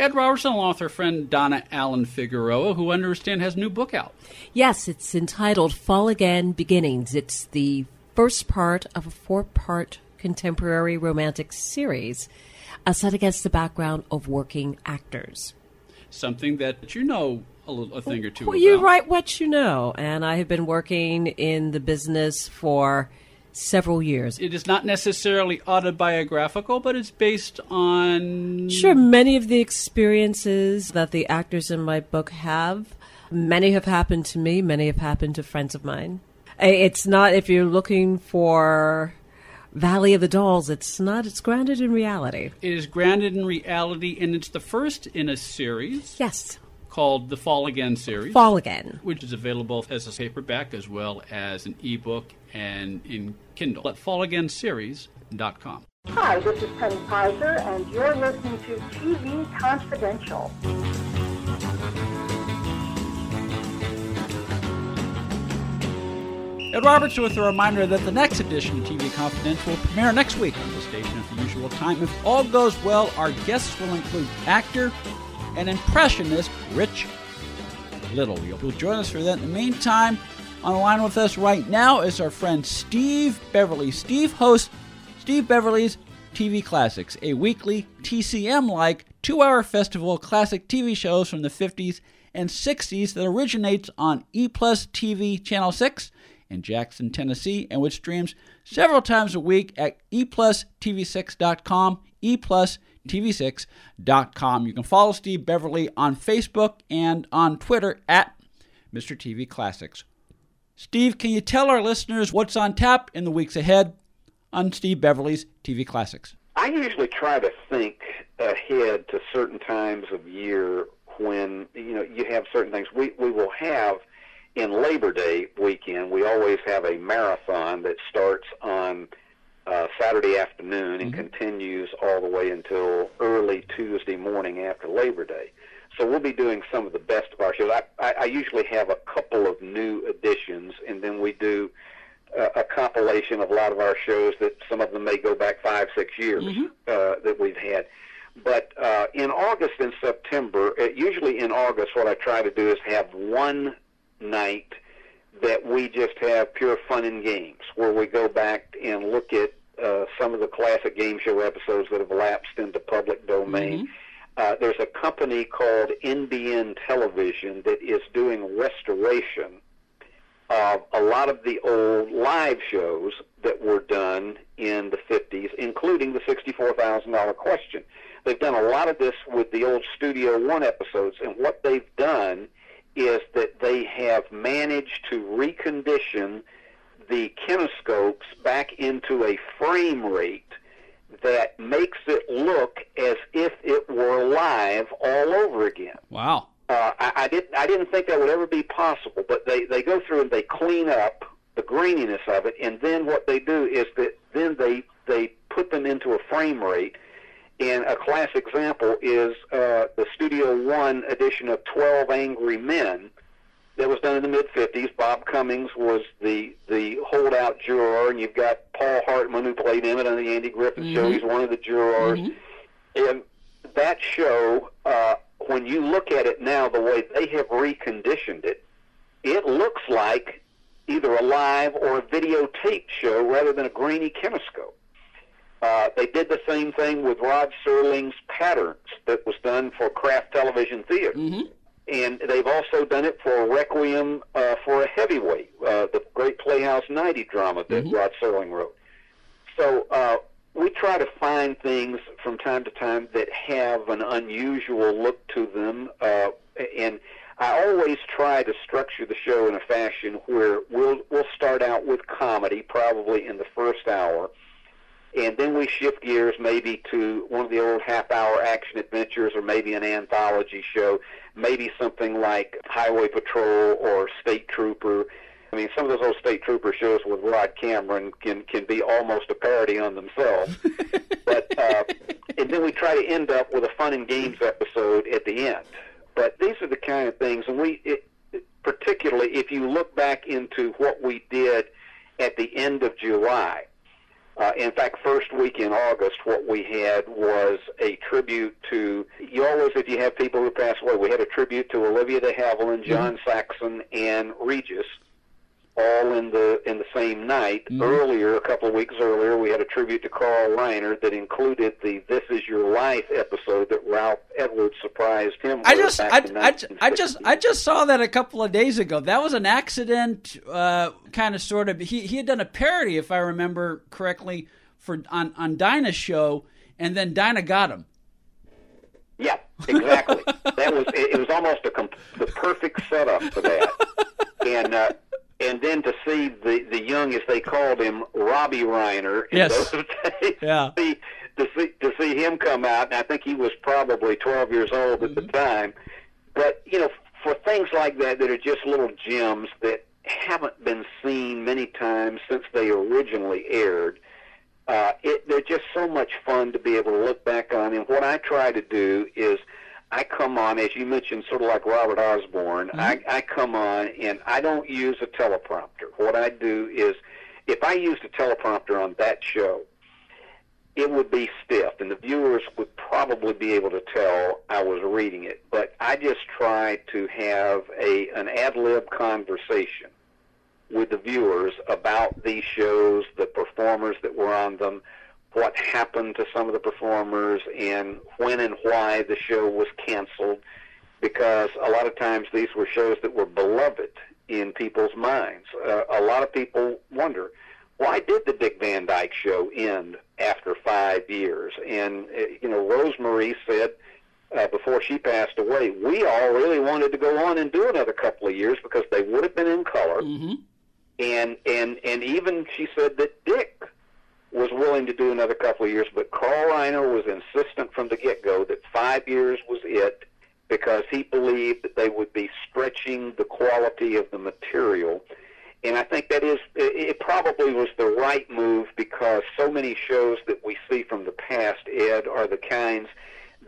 Ed Robertson, along with her friend Donna Allen Figueroa, who I understand has a new book out. Yes, it's entitled Fall Again Beginnings. It's the first part of a four part contemporary romantic series uh, set against the background of working actors. Something that you know a, little, a thing or two Well, about. you write what you know, and I have been working in the business for several years. It is not necessarily autobiographical, but it's based on. Sure, many of the experiences that the actors in my book have, many have happened to me, many have happened to friends of mine. It's not, if you're looking for Valley of the Dolls, it's not, it's grounded in reality. It is grounded in reality, and it's the first in a series Yes, called the Fall Again series. Fall Again. which is available as a paperback as well as an ebook and in Kindle at fallagainseries.com. Hi, this is Penny Pizer, and you're listening to TV Confidential. Ed Roberts with a reminder that the next edition of TV Confidential will premiere next week on the station at the usual time. If all goes well, our guests will include actor and impressionist Rich Little. You'll join us for that. In the meantime, on the line with us right now is our friend Steve Beverly. Steve hosts Steve Beverly's TV Classics, a weekly TCM like two hour festival of classic TV shows from the 50s and 60s that originates on E Plus TV Channel 6 in Jackson, Tennessee, and which streams several times a week at E eplustv6.com, E eplustv6.com. You can follow Steve Beverly on Facebook and on Twitter at Mr. TV Classics. Steve, can you tell our listeners what's on tap in the weeks ahead on Steve Beverly's TV Classics? I usually try to think ahead to certain times of year when you know you have certain things. We we will have in Labor Day weekend. We always have a marathon that starts on uh, Saturday afternoon and continues all the way until early Tuesday morning after Labor Day. So we'll be doing some of the best of our shows. I, I, I usually have a couple of new additions, and then we do uh, a compilation of a lot of our shows that some of them may go back five, six years uh, that we've had. But uh, in August and September, uh, usually in August, what I try to do is have one night that we just have pure fun and games, where we go back and look at uh, some of the classic game show episodes that have lapsed into public domain. Uh, there's a company called NBN Television that is doing restoration of a lot of the old live shows that were done in the 50s, including the $64,000 question. They've done a lot of this with the old Studio One episodes, and what they've done is that they have managed to recondition the kinescopes back into a frame rate that makes it look as if it were live all over again. Wow. Uh, I, I didn't I didn't think that would ever be possible, but they they go through and they clean up the graininess of it, and then what they do is that then they they put them into a frame rate. And a class example is uh, the Studio One edition of Twelve Angry Men that was done in the mid '50s. Bob Cummings was the the holdout juror, and you've got Paul Hartman who played Emmett on the Andy Griffith Show. He's one of the jurors, and that show. Uh, when you look at it now, the way they have reconditioned it, it looks like either a live or a videotaped show rather than a grainy kinescope. Uh, they did the same thing with Rod Serling's Patterns that was done for Kraft Television Theater. And they've also done it for Requiem uh, for a Heavyweight, uh, the great Playhouse 90 drama that Rod Serling wrote. So uh, we try to find things from time to time that have an unusual look to them, uh, and I always try to structure the show in a fashion where we'll we'll start out with comedy, probably in the first hour, and then we shift gears maybe to one of the old half-hour action adventures, or maybe an anthology show, maybe something like Highway Patrol or State Trooper. I mean, some of those old State Trooper shows with Rod Cameron can can be almost a parody on themselves. but uh, and then we try to end up with a fun and games episode at the end. But these are the kind of things, and we it, particularly if you look back into what we did at the end of July. Uh, in fact, first week in August, what we had was a tribute to. You always, if you have people who pass away, we had a tribute to Olivia de Havilland, John Saxon, and Regis, all in the in the same night. Earlier, a couple of weeks earlier, we had a tribute to Carl Reiner that included the "This Is Your Life" episode that Ralph Edwards surprised him. I just, I, I, I just, I just saw that a couple of days ago. That was an accident, uh, kind of, sort of. He he had done a parody, if I remember correctly, for on on Dinah's show, and then Dinah got him. Yeah, exactly. that was it, it was almost a comp- the perfect setup for that. And uh, and then to see the the young, as they called him, Robbie Reiner. In Yes. Those days, Yeah. To see, to see to see him come out, and I think he was probably 12 years old at the time. But you know, for things like that that are just little gems that haven't been seen many times since they originally aired uh, it, they're just so much fun to be able to look back on. And what I try to do is, I come on, as you mentioned, sort of like Robert Osborne. Mm-hmm. I, I come on and I don't use a teleprompter. What I do is, if I used a teleprompter on that show, it would be stiff, and the viewers would probably be able to tell I was reading it. But I just try to have a an ad lib conversation with the viewers about these shows, the performers that were on them, what happened to some of the performers, and when and why the show was canceled. Because a lot of times these were shows that were beloved in people's minds. Uh, a lot of people wonder why did the Dick Van Dyke Show end after five years? And uh, you know, Rose Marie said uh, before she passed away, we all really wanted to go on and do another couple of years because they would have been in color Mm-hmm. and and and even she said that Dick was willing to do another couple of years, but Carl Reiner was insistent from the get go that five years was it because he believed that they would be stretching the quality of the material. And I think that is it probably was the right move because so many shows that we see from the past, Ed, are the kinds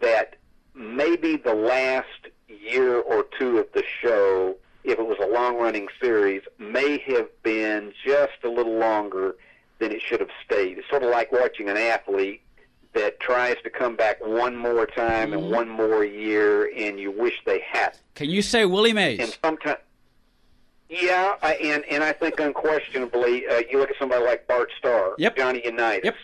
that maybe the last year or two of the show, if it was a long running series, may have been just a little longer than it should have stayed. It's sort of like watching an athlete that tries to come back one more time and one more year, and you wish they had. Can you say Willie And Mays? sometimes, yeah, I, and and I think unquestionably, uh, you look at somebody like Bart Starr, Yep. Johnny Unitas. Yep.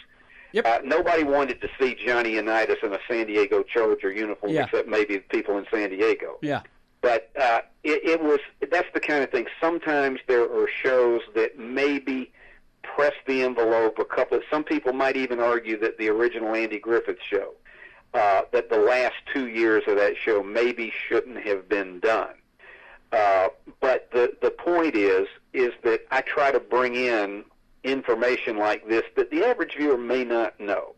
Yep. Uh, nobody wanted to see Johnny Unitas in a San Diego Charger uniform, Yeah. except maybe the people in San Diego. Yeah. But uh, it, it was that's the kind of thing. Sometimes there are shows that maybe press the envelope a couple. Some people might even argue that the original Andy Griffith show, uh, that the last two years of that show maybe shouldn't have been done. Uh, but the the point is is that I try to bring in information like this that the average viewer may not know.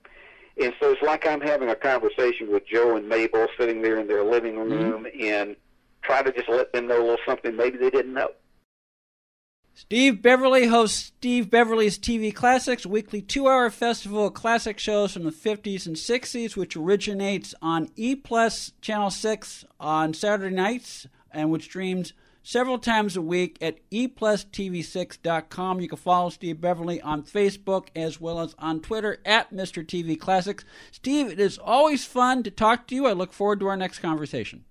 And so it's like I'm having a conversation with Joe and Mabel sitting there in their living room and try to just let them know a little something maybe they didn't know. Steve Beverly hosts Steve Beverly's TV Classics, weekly two-hour festival of classic shows from the 50s and 60s, which originates on E Plus Channel 6 on Saturday nights and which streams several times a week at E eplustv6.com. You can follow Steve Beverly on Facebook as well as on Twitter at Mr. TV Classics. Steve, it is always fun to talk to you. I look forward to our next conversation.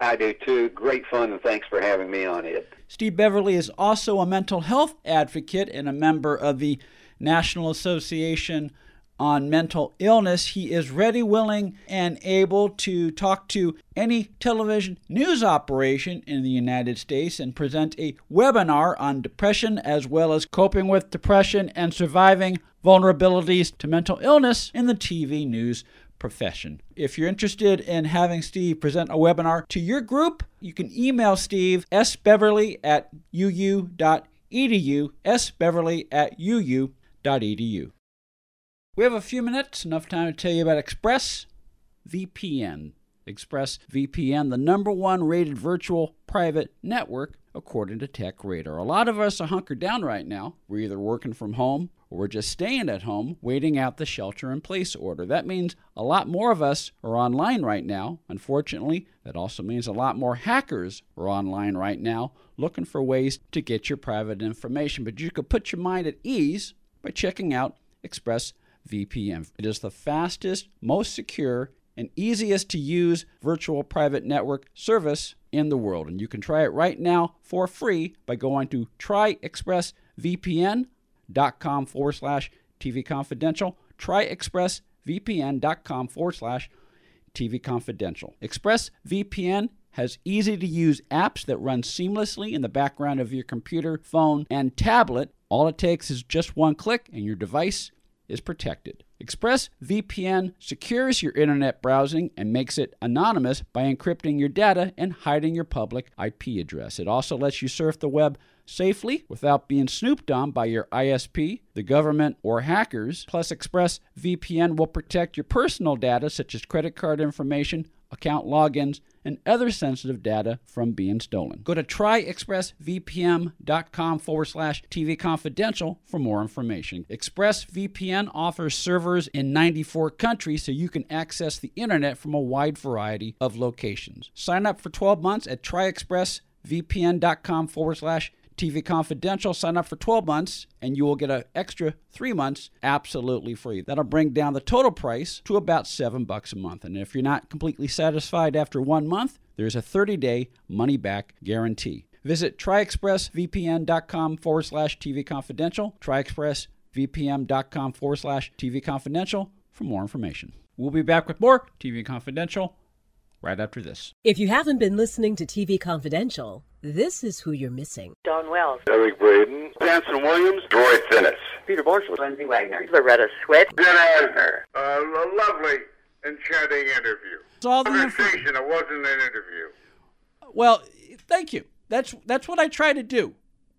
I do too. Great fun, and thanks for having me on it. Steve Beverly is also a mental health advocate and a member of the National Association on Mental Illness. He is ready, willing, and able to talk to any television news operation in the United States and present a webinar on depression as well as coping with depression and surviving vulnerabilities to mental illness in the TV news profession. If you're interested in having Steve present a webinar to your group, you can email Steve sbeverly at uu.edu, sbeverly at uu.edu. We have a few minutes, enough time to tell you about Express VPN. Express VPN, the number one rated virtual private network according to Tech Radar. A lot of us are hunkered down right now. We're either working from home we're just staying at home waiting out the shelter in place order. That means a lot more of us are online right now. Unfortunately, that also means a lot more hackers are online right now looking for ways to get your private information. But you could put your mind at ease by checking out ExpressVPN. It is the fastest, most secure, and easiest to use virtual private network service in the world. And you can try it right now for free by going to tryexpressvpn.com forward slash TV Confidential. Tryexpressvpn.com forward slash TV Confidential. ExpressVPN has easy to use apps that run seamlessly in the background of your computer, phone, and tablet. All it takes is just one click and your device is protected. ExpressVPN secures your internet browsing and makes it anonymous by encrypting your data and hiding your public IP address. It also lets you surf the web safely without being snooped on by your ISP, the government, or hackers. Plus, ExpressVPN will protect your personal data such as credit card information, account logins, and other sensitive data from being stolen. Go to tryexpressvpn.com forward slash TV Confidential for more information. ExpressVPN offers servers in 94 countries so you can access the internet from a wide variety of locations. Sign up for 12 months at tryexpressvpn.com forward slash TV Confidential. Sign up for 12 months and you will get an extra three months absolutely free. That'll bring down the total price to about seven bucks a month. And if you're not completely satisfied after one month, there's a 30 day money back guarantee. Visit tryexpressvpn.com forward slash TV Confidential. Tryexpressvpn.com forward slash TV Confidential for more information. We'll be back with more TV Confidential right after this. If you haven't been listening to TV Confidential, this is who you're missing. Dawn Wells. Eric Braeden, Anson Williams, Troy Finnis, Peter Marshall, Lindsay Wagner. Loretta Swit, Ben Asner. Uh, a lovely, enchanting interview. It's all the Conversation, it wasn't an interview. Well, thank you. That's that's what I try to do.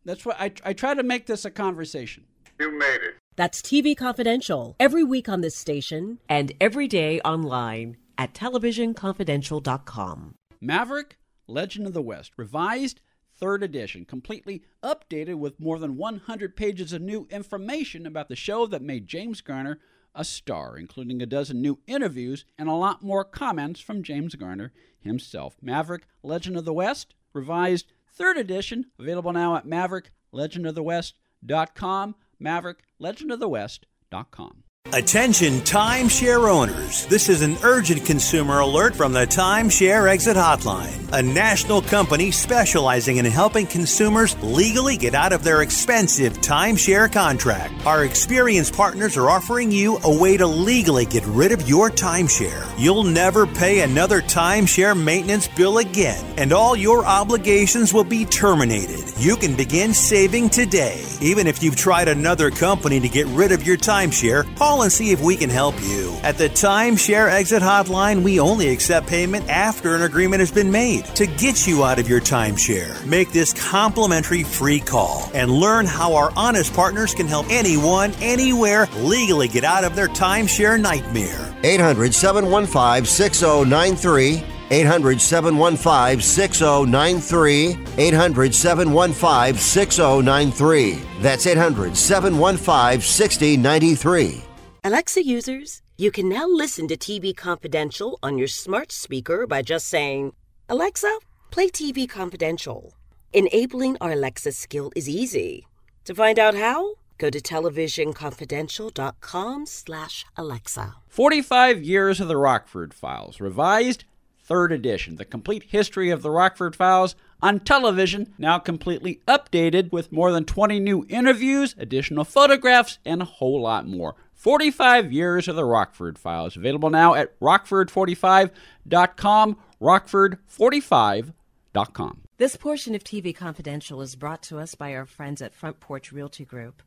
That's what I I try to make this a conversation. You made it. That's TV Confidential, every week on this station. and every day online at televisionconfidential.com. Maverick Legend of the West, revised third edition, completely updated with more than 100 pages of new information about the show that made James Garner a star, including a dozen new interviews and a lot more comments from James Garner himself. Maverick Legend of the West, revised third edition, available now at mavericklegendofthewest.com, mavericklegendofthewest.com. Attention timeshare owners. This is an urgent consumer alert from the Timeshare Exit Hotline, a national company specializing in helping consumers legally get out of their expensive timeshare contract. Our experienced partners are offering you a way to legally get rid of your timeshare. You'll never pay another timeshare maintenance bill again, and all your obligations will be terminated. You can begin saving today. Even if you've tried another company to get rid of your timeshare, call and see if we can help you. At the Timeshare Exit Hotline, we only accept payment after an agreement has been made to get you out of your timeshare. Make this complimentary free call and learn how our honest partners can help anyone, anywhere legally get out of their timeshare nightmare. 800 715 6093. 800 715 6093. 800 715 6093. That's 800 715 6093. Alexa users, you can now listen to TV Confidential on your smart speaker by just saying, Alexa, play TV Confidential. Enabling our Alexa skill is easy. To find out how, go to televisionconfidential.com slash Alexa. 45 Years of the Rockford Files, revised third edition. The complete history of the Rockford Files on television, now completely updated with more than 20 new interviews, additional photographs, and a whole lot more. 45 Years of the Rockford Files, available now at rockford45.com, rockford45.com. This portion of TV Confidential is brought to us by our friends at Front Porch Realty Group,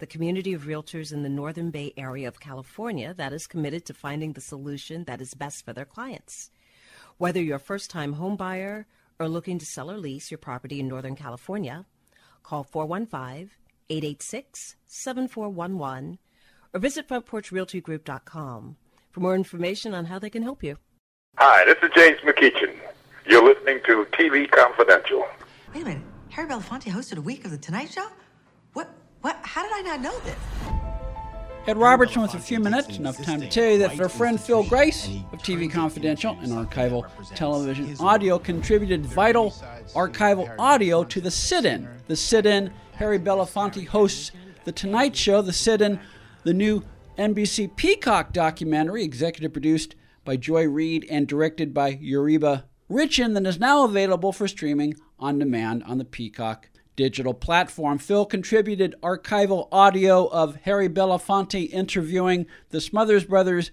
the community of realtors in the Northern Bay area of California that is committed to finding the solution that is best for their clients. Whether you're a first time home buyer or looking to sell or lease your property in Northern California, call 415 886 7411 or visit frontporchrealtygroup.com for more information on how they can help you. Hi, this is James McEachin. You're listening to TV Confidential. Wait a minute. Harry Belafonte hosted a week of The Tonight Show? What? What? How did I not know this? Ed Robertson with a few minutes, enough time to tell you that their friend Phil Gries of TV Confidential and archival television audio contributed vital archival audio to the sit in. The sit in Harry Belafonte hosts The Tonight Show, The Sit In, the new NBC Peacock documentary, executive produced by Joy Reid and directed by Yoruba Richen, that is now available for streaming on demand on the Peacock digital platform. Phil contributed archival audio of Harry Belafonte interviewing the Smothers Brothers,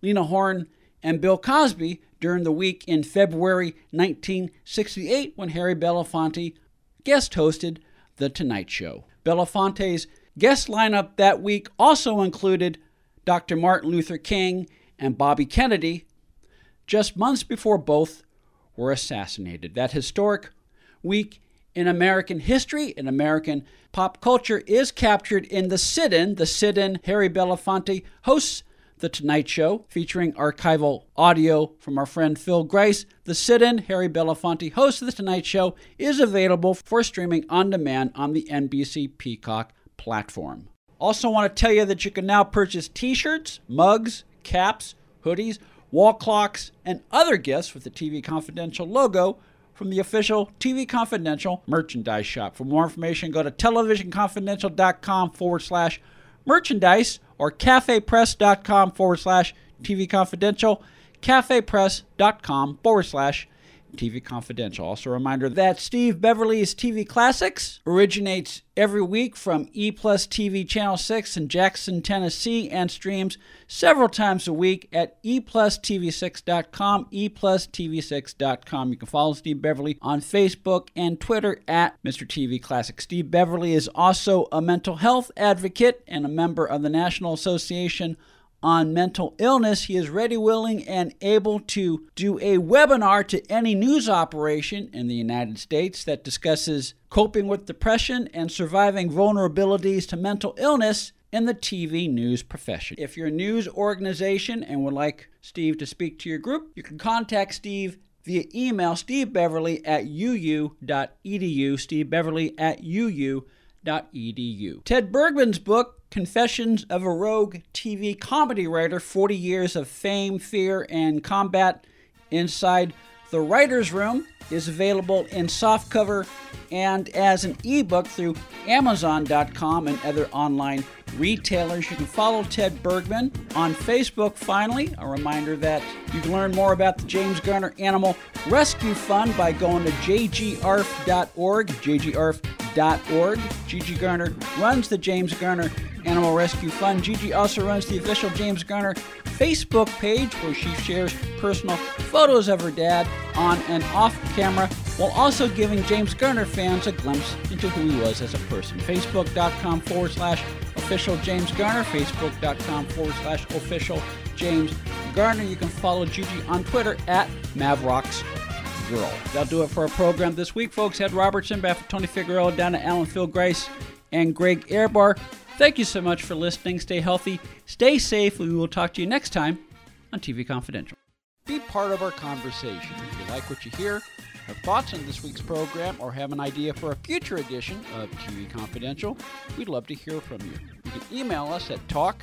Lena Horne, and Bill Cosby during the week in February 1968 when Harry Belafonte guest hosted The Tonight Show. Belafonte's guest lineup that week also included Dr. Martin Luther King and Bobby Kennedy, just months before both were assassinated. That historic week in American history and American pop culture is captured in The Sit In. The Sit In, Harry Belafonte hosts The Tonight Show, featuring archival audio from our friend Phil Gries. The Sit In, Harry Belafonte hosts The Tonight Show, is available for streaming on demand on the NBC Peacock platform. Also, want to tell you that you can now purchase t shirts, mugs, caps, hoodies, wall clocks, and other gifts with the TV Confidential logo from the official TV Confidential merchandise shop. For more information, go to televisionconfidential.com forward slash merchandise or cafepress.com forward slash TV Confidential, cafepress.com forward slash TV Confidential. Also, a reminder that Steve Beverly's TV Classics originates every week from E Plus TV Channel 6 in Jackson, Tennessee, and streams several times a week at eplustv6.com, eplustv6.com. You can follow Steve Beverly on Facebook and Twitter at Mr. TV Classic. Steve Beverly is also a mental health advocate and a member of the National Association on mental illness, he is ready, willing, and able to do a webinar to any news operation in the United States that discusses coping with depression and surviving vulnerabilities to mental illness in the TV news profession. If you're a news organization and would like Steve to speak to your group, you can contact Steve via email stevebeverly at uu.edu, stevebeverly at uu.edu. Ted Bergman's book, Confessions of a Rogue TV Comedy Writer 40 Years of Fame, Fear, and Combat Inside the Writer's Room is available in softcover and as an ebook through Amazon.com and other online retailers. You can follow Ted Bergman on Facebook. Finally, a reminder that you can learn more about the James Garner Animal Rescue Fund by going to jgarf.org, jgarf.org. Gigi Garner runs the James Garner Animal Rescue Fund. Gigi also runs the official James Garner Facebook page where she shares personal photos of her dad on and off camera while also giving James Garner fans a glimpse into who he was as a person. Facebook.com forward slash official James Garner, Facebook.com forward slash official James Garner. You can follow Gigi on Twitter at Mavrocks Girl. That'll do it for our program this week, folks. Ed Robertson, back for Tony Figueroa, down to Alan Phil Gries, and Greg Ehrbar. Thank you so much for listening. Stay healthy, stay safe. We will talk to you next time on TV Confidential. Be part of our conversation. If you like what you hear, have thoughts on this week's program, or have an idea for a future edition of TV Confidential, we'd love to hear from you. You can email us at talk